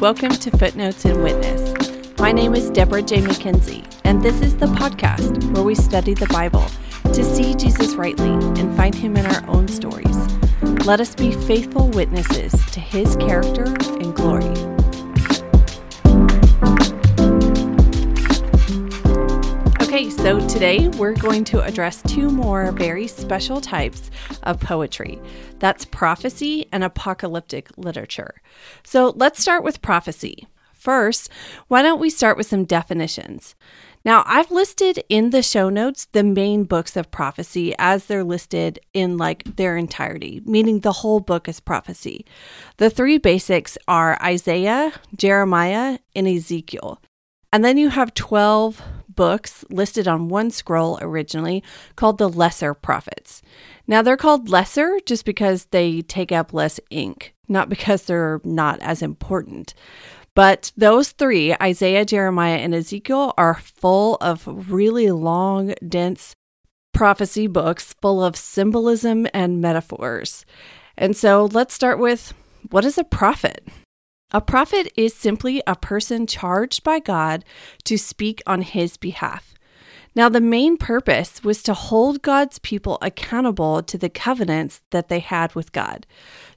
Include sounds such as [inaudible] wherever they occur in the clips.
Welcome to Footnotes and Witness. My name is Deborah J. McKenzie, and this is the podcast where we study the Bible to see Jesus rightly and find him in our own stories. Let us be faithful witnesses to his character and glory. So today we're going to address two more very special types of poetry that's prophecy and apocalyptic literature. So let's start with prophecy. First, why don't we start with some definitions? Now, I've listed in the show notes the main books of prophecy as they're listed in like their entirety, meaning the whole book is prophecy. The three basics are Isaiah, Jeremiah, and Ezekiel. And then you have 12 books listed on one scroll originally called the Lesser Prophets. Now they're called lesser just because they take up less ink, not because they're not as important. But those three, Isaiah, Jeremiah, and Ezekiel, are full of really long, dense prophecy books full of symbolism and metaphors. And so let's start with what is a prophet? A prophet is simply a person charged by God to speak on his behalf. Now, the main purpose was to hold God's people accountable to the covenants that they had with God.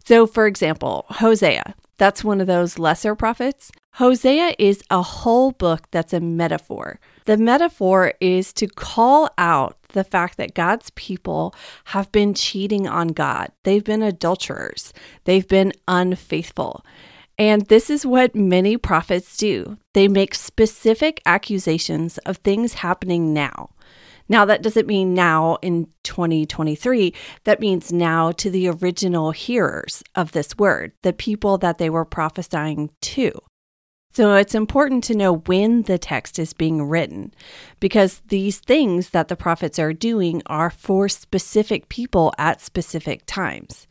So, for example, Hosea, that's one of those lesser prophets. Hosea is a whole book that's a metaphor. The metaphor is to call out the fact that God's people have been cheating on God. They've been adulterers, they've been unfaithful. And this is what many prophets do they make specific accusations of things happening now. Now, that doesn't mean now in 2023. That means now to the original hearers of this word, the people that they were prophesying to. So it's important to know when the text is being written because these things that the prophets are doing are for specific people at specific times.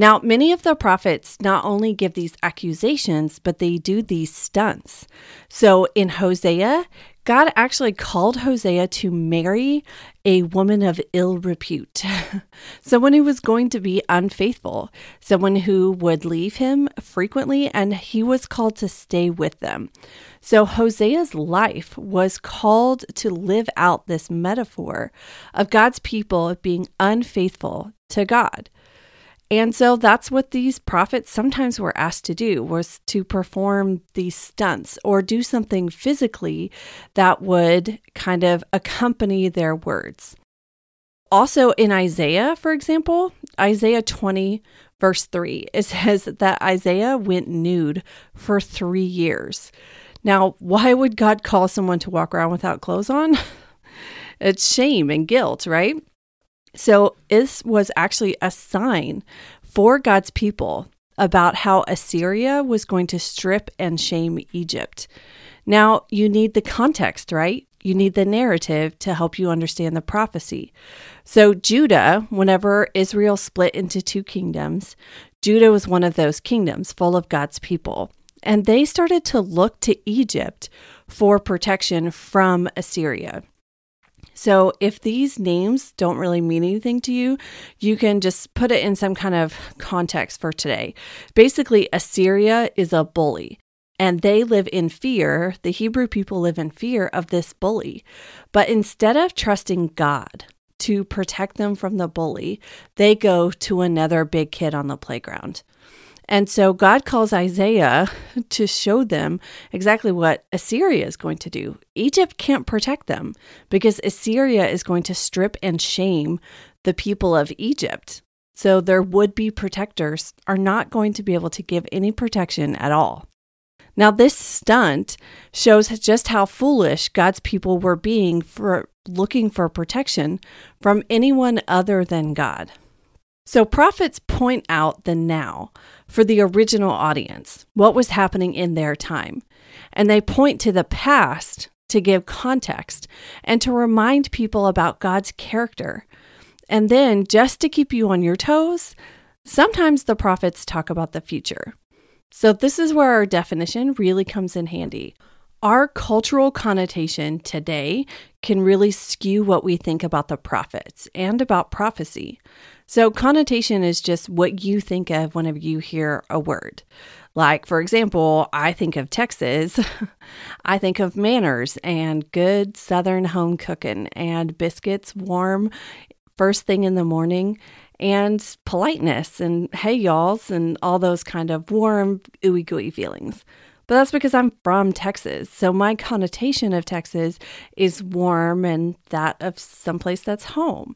Now, many of the prophets not only give these accusations, but they do these stunts. So in Hosea, God actually called Hosea to marry a woman of ill repute, [laughs] someone who was going to be unfaithful, someone who would leave him frequently, and he was called to stay with them. So Hosea's life was called to live out this metaphor of God's people being unfaithful to God. And so that's what these prophets sometimes were asked to do was to perform these stunts or do something physically that would kind of accompany their words. Also in Isaiah, for example, Isaiah 20 verse 3, it says that Isaiah went nude for 3 years. Now, why would God call someone to walk around without clothes on? [laughs] it's shame and guilt, right? So, this was actually a sign for God's people about how Assyria was going to strip and shame Egypt. Now, you need the context, right? You need the narrative to help you understand the prophecy. So, Judah, whenever Israel split into two kingdoms, Judah was one of those kingdoms full of God's people. And they started to look to Egypt for protection from Assyria. So if these names don't really mean anything to you, you can just put it in some kind of context for today. Basically, Assyria is a bully and they live in fear. The Hebrew people live in fear of this bully. But instead of trusting God to protect them from the bully, they go to another big kid on the playground. And so God calls Isaiah to show them exactly what Assyria is going to do. Egypt can't protect them because Assyria is going to strip and shame the people of Egypt. So their would be protectors are not going to be able to give any protection at all. Now, this stunt shows just how foolish God's people were being for looking for protection from anyone other than God. So, prophets point out the now for the original audience, what was happening in their time. And they point to the past to give context and to remind people about God's character. And then, just to keep you on your toes, sometimes the prophets talk about the future. So, this is where our definition really comes in handy. Our cultural connotation today can really skew what we think about the prophets and about prophecy. So, connotation is just what you think of whenever you hear a word. Like, for example, I think of Texas, [laughs] I think of manners and good Southern home cooking and biscuits warm first thing in the morning and politeness and hey y'alls and all those kind of warm ooey gooey feelings. But that's because I'm from Texas. So my connotation of Texas is warm and that of someplace that's home.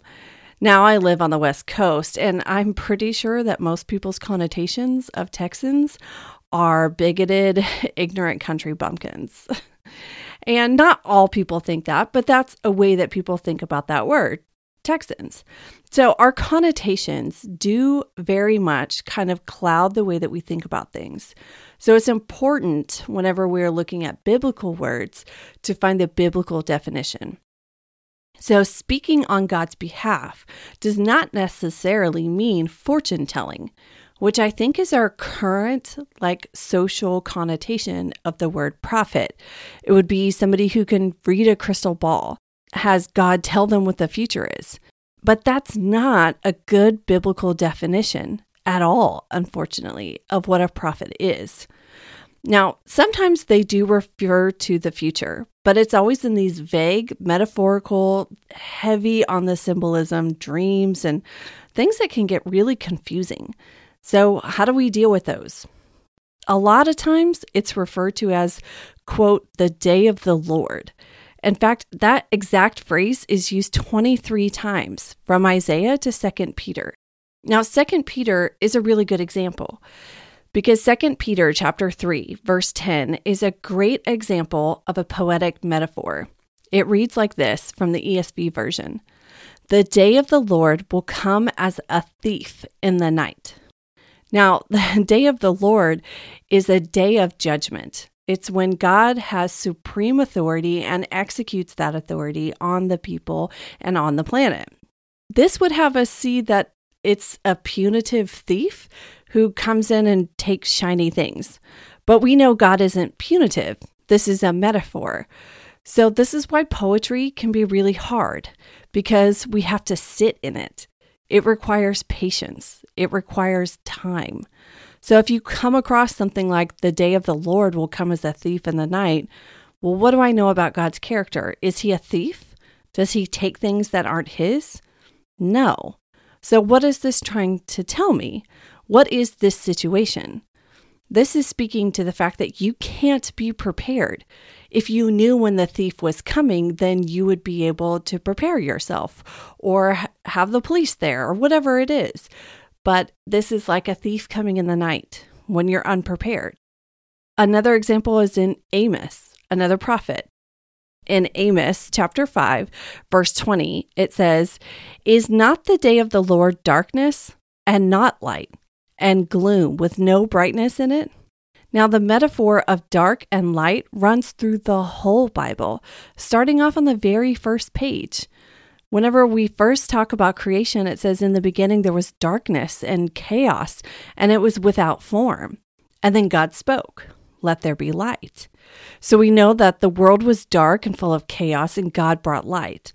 Now I live on the West Coast, and I'm pretty sure that most people's connotations of Texans are bigoted, [laughs] ignorant country bumpkins. [laughs] and not all people think that, but that's a way that people think about that word. Texans. So, our connotations do very much kind of cloud the way that we think about things. So, it's important whenever we're looking at biblical words to find the biblical definition. So, speaking on God's behalf does not necessarily mean fortune telling, which I think is our current like social connotation of the word prophet. It would be somebody who can read a crystal ball, has God tell them what the future is. But that's not a good biblical definition at all, unfortunately, of what a prophet is. Now, sometimes they do refer to the future, but it's always in these vague, metaphorical, heavy on the symbolism dreams and things that can get really confusing. So, how do we deal with those? A lot of times it's referred to as, quote, the day of the Lord. In fact, that exact phrase is used 23 times from Isaiah to 2 Peter. Now, 2 Peter is a really good example because 2 Peter chapter 3 verse 10 is a great example of a poetic metaphor. It reads like this from the ESV version. The day of the Lord will come as a thief in the night. Now, [laughs] the day of the Lord is a day of judgment. It's when God has supreme authority and executes that authority on the people and on the planet. This would have us see that it's a punitive thief who comes in and takes shiny things. But we know God isn't punitive. This is a metaphor. So, this is why poetry can be really hard because we have to sit in it. It requires patience, it requires time. So, if you come across something like the day of the Lord will come as a thief in the night, well, what do I know about God's character? Is he a thief? Does he take things that aren't his? No. So, what is this trying to tell me? What is this situation? This is speaking to the fact that you can't be prepared. If you knew when the thief was coming, then you would be able to prepare yourself or have the police there or whatever it is. But this is like a thief coming in the night when you're unprepared. Another example is in Amos, another prophet. In Amos chapter 5, verse 20, it says, Is not the day of the Lord darkness and not light? And gloom with no brightness in it? Now, the metaphor of dark and light runs through the whole Bible, starting off on the very first page. Whenever we first talk about creation, it says, In the beginning there was darkness and chaos, and it was without form. And then God spoke, Let there be light. So we know that the world was dark and full of chaos, and God brought light.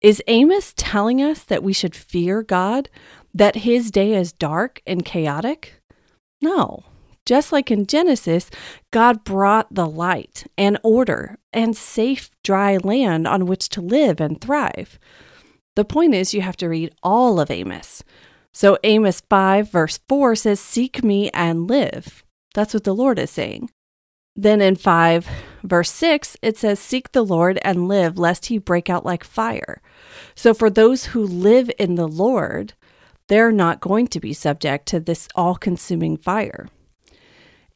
Is Amos telling us that we should fear God? That his day is dark and chaotic? No. Just like in Genesis, God brought the light and order and safe, dry land on which to live and thrive. The point is, you have to read all of Amos. So, Amos 5, verse 4 says, Seek me and live. That's what the Lord is saying. Then in 5, verse 6, it says, Seek the Lord and live, lest he break out like fire. So, for those who live in the Lord, they're not going to be subject to this all consuming fire.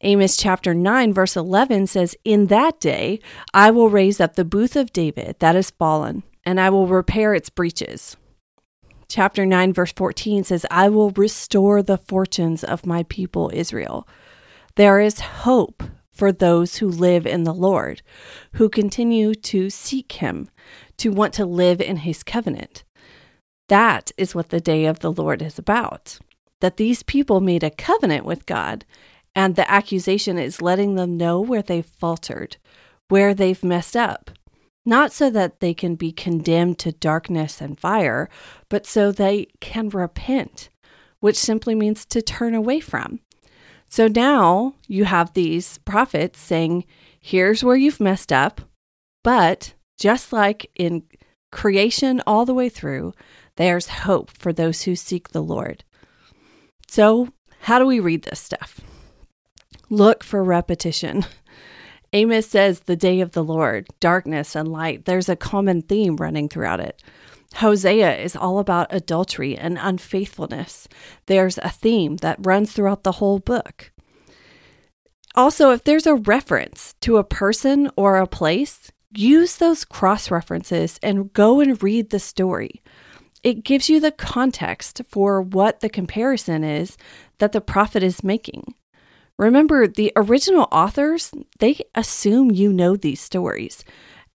Amos chapter 9, verse 11 says, In that day I will raise up the booth of David that is fallen, and I will repair its breaches. Chapter 9, verse 14 says, I will restore the fortunes of my people Israel. There is hope for those who live in the Lord, who continue to seek him, to want to live in his covenant. That is what the day of the Lord is about. That these people made a covenant with God, and the accusation is letting them know where they've faltered, where they've messed up. Not so that they can be condemned to darkness and fire, but so they can repent, which simply means to turn away from. So now you have these prophets saying, here's where you've messed up. But just like in creation all the way through, there's hope for those who seek the Lord. So, how do we read this stuff? Look for repetition. [laughs] Amos says the day of the Lord, darkness and light. There's a common theme running throughout it. Hosea is all about adultery and unfaithfulness. There's a theme that runs throughout the whole book. Also, if there's a reference to a person or a place, use those cross references and go and read the story. It gives you the context for what the comparison is that the prophet is making. Remember, the original authors, they assume you know these stories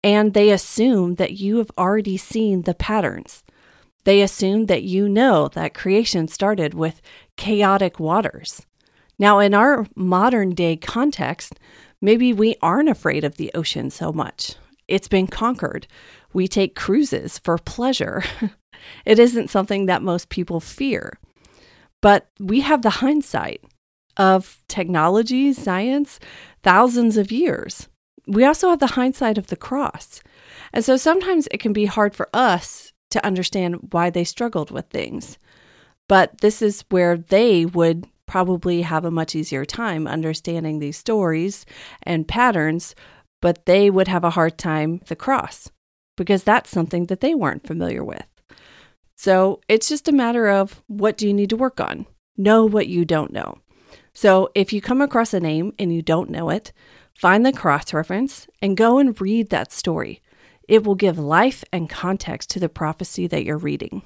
and they assume that you have already seen the patterns. They assume that you know that creation started with chaotic waters. Now, in our modern day context, maybe we aren't afraid of the ocean so much. It's been conquered. We take cruises for pleasure. [laughs] it isn't something that most people fear. But we have the hindsight of technology, science, thousands of years. We also have the hindsight of the cross. And so sometimes it can be hard for us to understand why they struggled with things. But this is where they would probably have a much easier time understanding these stories and patterns, but they would have a hard time the cross because that's something that they weren't familiar with. So it's just a matter of what do you need to work on? Know what you don't know. So if you come across a name and you don't know it, find the cross reference and go and read that story. It will give life and context to the prophecy that you're reading.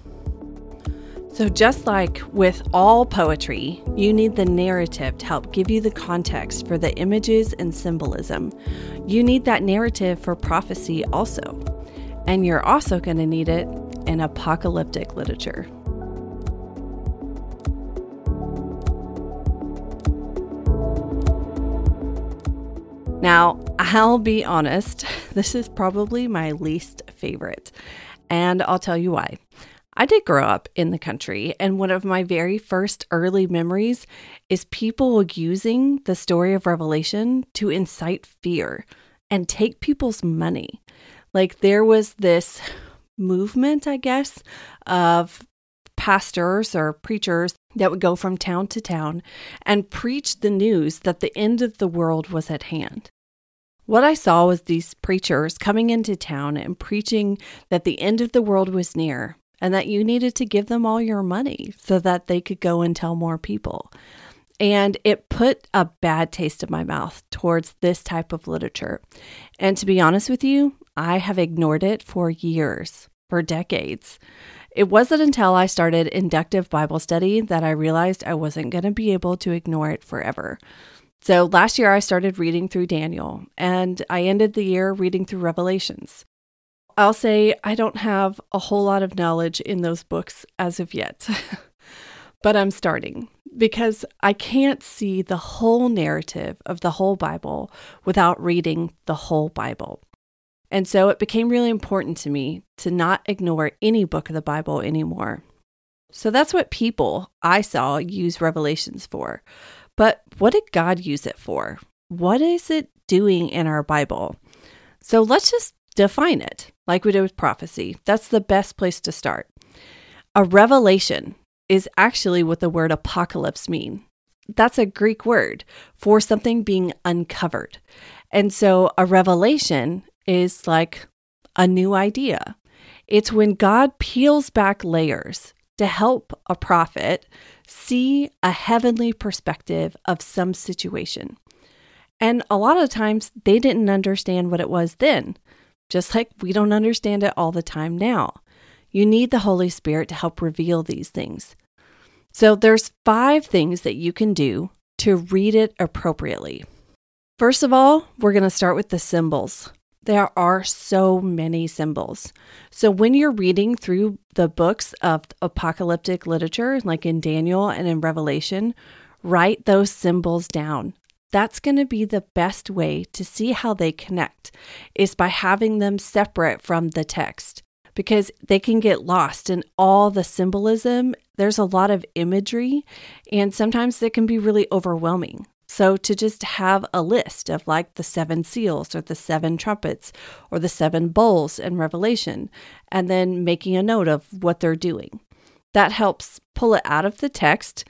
So, just like with all poetry, you need the narrative to help give you the context for the images and symbolism. You need that narrative for prophecy also. And you're also going to need it in apocalyptic literature. Now, I'll be honest, [laughs] this is probably my least favorite, and I'll tell you why. I did grow up in the country, and one of my very first early memories is people using the story of Revelation to incite fear and take people's money. Like there was this movement, I guess, of pastors or preachers that would go from town to town and preach the news that the end of the world was at hand. What I saw was these preachers coming into town and preaching that the end of the world was near and that you needed to give them all your money so that they could go and tell more people. And it put a bad taste in my mouth towards this type of literature. And to be honest with you, I have ignored it for years, for decades. It wasn't until I started inductive Bible study that I realized I wasn't going to be able to ignore it forever. So last year I started reading through Daniel and I ended the year reading through Revelations. I'll say I don't have a whole lot of knowledge in those books as of yet, [laughs] but I'm starting because I can't see the whole narrative of the whole Bible without reading the whole Bible. And so it became really important to me to not ignore any book of the Bible anymore. So that's what people I saw use Revelations for. But what did God use it for? What is it doing in our Bible? So let's just define it like we did with prophecy. That's the best place to start. A revelation is actually what the word apocalypse mean. That's a Greek word for something being uncovered. And so a revelation is like a new idea. It's when God peels back layers to help a prophet see a heavenly perspective of some situation. And a lot of times they didn't understand what it was then, just like we don't understand it all the time now. You need the Holy Spirit to help reveal these things. So there's five things that you can do to read it appropriately. First of all, we're going to start with the symbols. There are so many symbols. So when you're reading through the books of apocalyptic literature, like in Daniel and in Revelation, write those symbols down. That's going to be the best way to see how they connect is by having them separate from the text. because they can get lost in all the symbolism. There's a lot of imagery, and sometimes it can be really overwhelming. So, to just have a list of like the seven seals or the seven trumpets or the seven bowls in Revelation, and then making a note of what they're doing, that helps pull it out of the text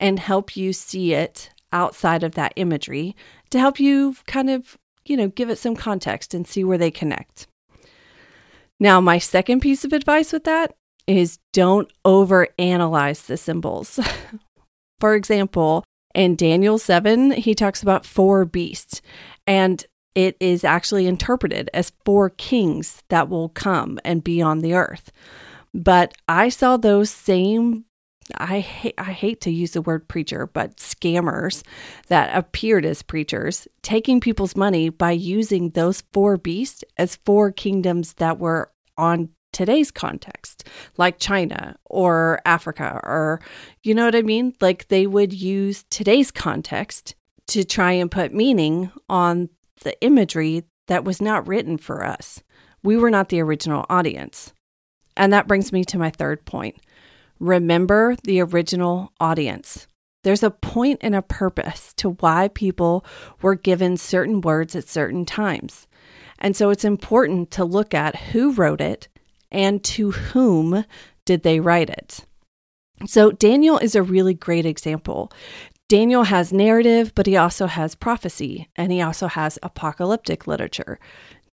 and help you see it outside of that imagery to help you kind of, you know, give it some context and see where they connect. Now, my second piece of advice with that is don't overanalyze the symbols. [laughs] For example, in Daniel 7, he talks about four beasts, and it is actually interpreted as four kings that will come and be on the earth. But I saw those same I hate I hate to use the word preacher, but scammers that appeared as preachers taking people's money by using those four beasts as four kingdoms that were on today's context, like China or Africa, or you know what I mean? Like they would use today's context to try and put meaning on the imagery that was not written for us. We were not the original audience. And that brings me to my third point. Remember the original audience. There's a point and a purpose to why people were given certain words at certain times. And so it's important to look at who wrote it and to whom did they write it. So Daniel is a really great example. Daniel has narrative, but he also has prophecy and he also has apocalyptic literature.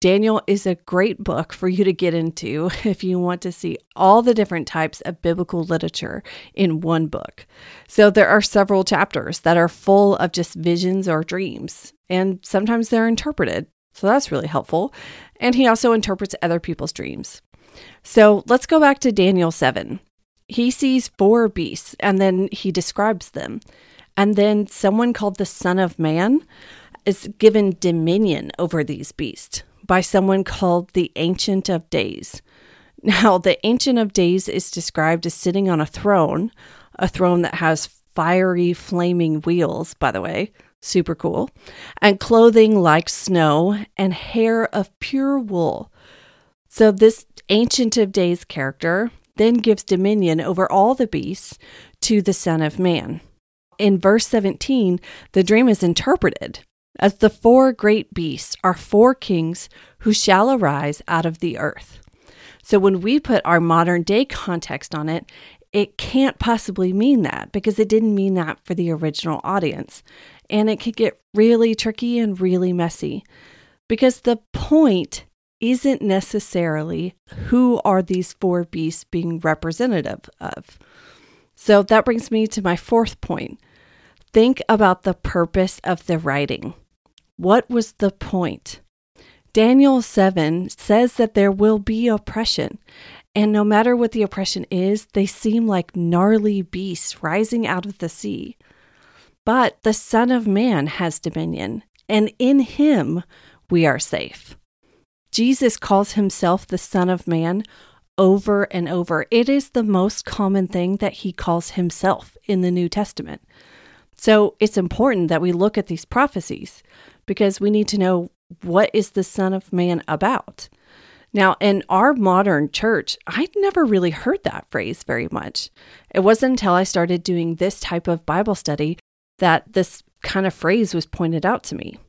Daniel is a great book for you to get into [laughs] if you want to see all the different types of biblical literature in one book. So, there are several chapters that are full of just visions or dreams, and sometimes they're interpreted. So, that's really helpful. And he also interprets other people's dreams. So, let's go back to Daniel 7. He sees four beasts and then he describes them. And then someone called the Son of Man is given dominion over these beasts by someone called the Ancient of Days. Now, the Ancient of Days is described as sitting on a throne, a throne that has fiery, flaming wheels, by the way, super cool, and clothing like snow and hair of pure wool. So, this Ancient of Days character then gives dominion over all the beasts to the Son of Man. In verse 17, the dream is interpreted as the four great beasts are four kings who shall arise out of the earth. So when we put our modern day context on it, it can't possibly mean that because it didn't mean that for the original audience. And it could get really tricky and really messy because the point isn't necessarily who are these four beasts being representative of. So that brings me to my fourth point. Think about the purpose of the writing. What was the point? Daniel 7 says that there will be oppression. And no matter what the oppression is, they seem like gnarly beasts rising out of the sea. But the Son of Man has dominion, and in him we are safe. Jesus calls himself the Son of Man over and over. It is the most common thing that he calls himself in the New Testament. So it's important that we look at these prophecies because we need to know what is the Son of Man about. Now, in our modern church, I'd never really heard that phrase very much. It wasn't until I started doing this type of Bible study that this kind of phrase was pointed out to me.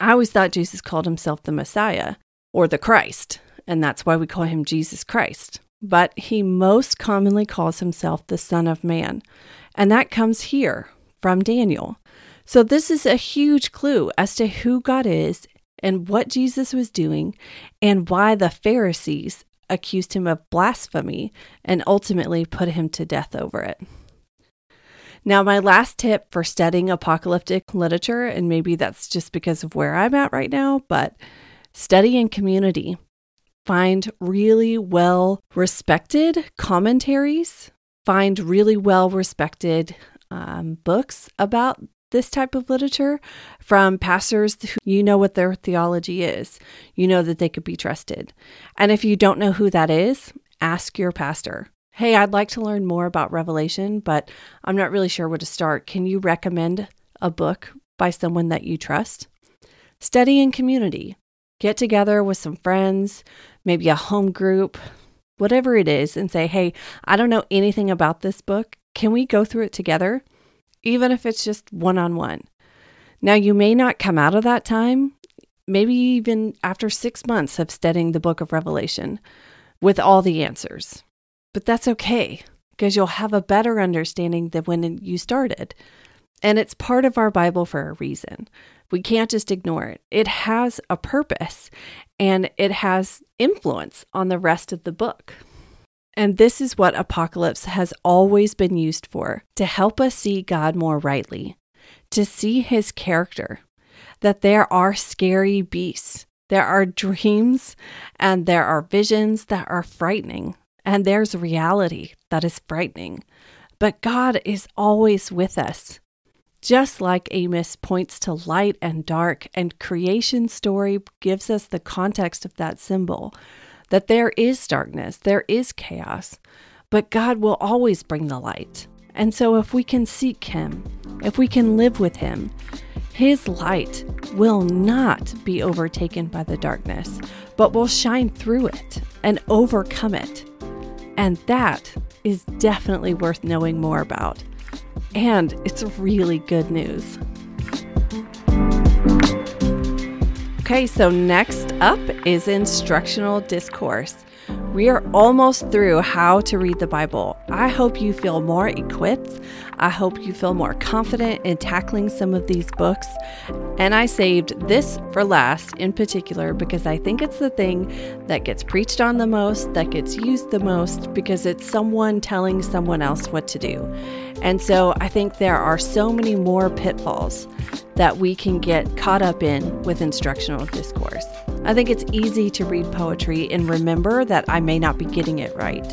I always thought Jesus called himself the Messiah or the Christ, and that's why we call him Jesus Christ. But he most commonly calls himself the Son of Man, and that comes here from Daniel. So, this is a huge clue as to who God is and what Jesus was doing, and why the Pharisees accused him of blasphemy and ultimately put him to death over it. Now, my last tip for studying apocalyptic literature, and maybe that's just because of where I'm at right now, but study in community. Find really well respected commentaries, find really well respected um, books about this type of literature from pastors who you know what their theology is. You know that they could be trusted. And if you don't know who that is, ask your pastor. Hey, I'd like to learn more about Revelation, but I'm not really sure where to start. Can you recommend a book by someone that you trust? Study in community. Get together with some friends, maybe a home group, whatever it is, and say, hey, I don't know anything about this book. Can we go through it together? Even if it's just one on one. Now, you may not come out of that time, maybe even after six months of studying the book of Revelation with all the answers. But that's okay because you'll have a better understanding than when you started. And it's part of our Bible for a reason. We can't just ignore it. It has a purpose and it has influence on the rest of the book. And this is what Apocalypse has always been used for to help us see God more rightly, to see his character, that there are scary beasts, there are dreams, and there are visions that are frightening, and there's reality that is frightening. But God is always with us. Just like Amos points to light and dark, and creation story gives us the context of that symbol that there is darkness, there is chaos, but God will always bring the light. And so, if we can seek Him, if we can live with Him, His light will not be overtaken by the darkness, but will shine through it and overcome it. And that is definitely worth knowing more about. And it's really good news. Okay, so next up is instructional discourse. We are almost through how to read the Bible. I hope you feel more equipped. I hope you feel more confident in tackling some of these books. And I saved this for last in particular because I think it's the thing that gets preached on the most, that gets used the most, because it's someone telling someone else what to do. And so I think there are so many more pitfalls that we can get caught up in with instructional discourse. I think it's easy to read poetry and remember that I may not be getting it right.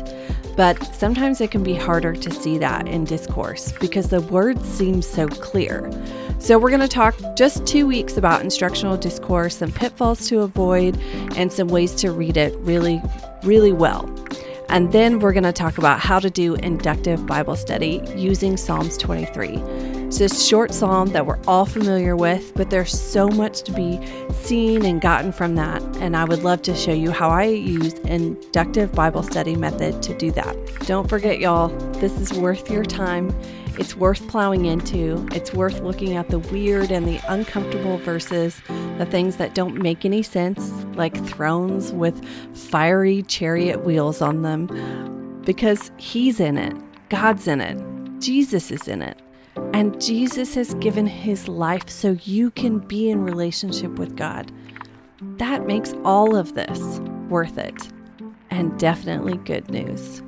But sometimes it can be harder to see that in discourse because the words seem so clear. So, we're going to talk just two weeks about instructional discourse, some pitfalls to avoid, and some ways to read it really, really well. And then we're going to talk about how to do inductive Bible study using Psalms 23. It's this short psalm that we're all familiar with, but there's so much to be seen and gotten from that. And I would love to show you how I use inductive Bible study method to do that. Don't forget, y'all, this is worth your time. It's worth plowing into. It's worth looking at the weird and the uncomfortable verses, the things that don't make any sense, like thrones with fiery chariot wheels on them, because He's in it, God's in it, Jesus is in it. And Jesus has given his life so you can be in relationship with God. That makes all of this worth it and definitely good news.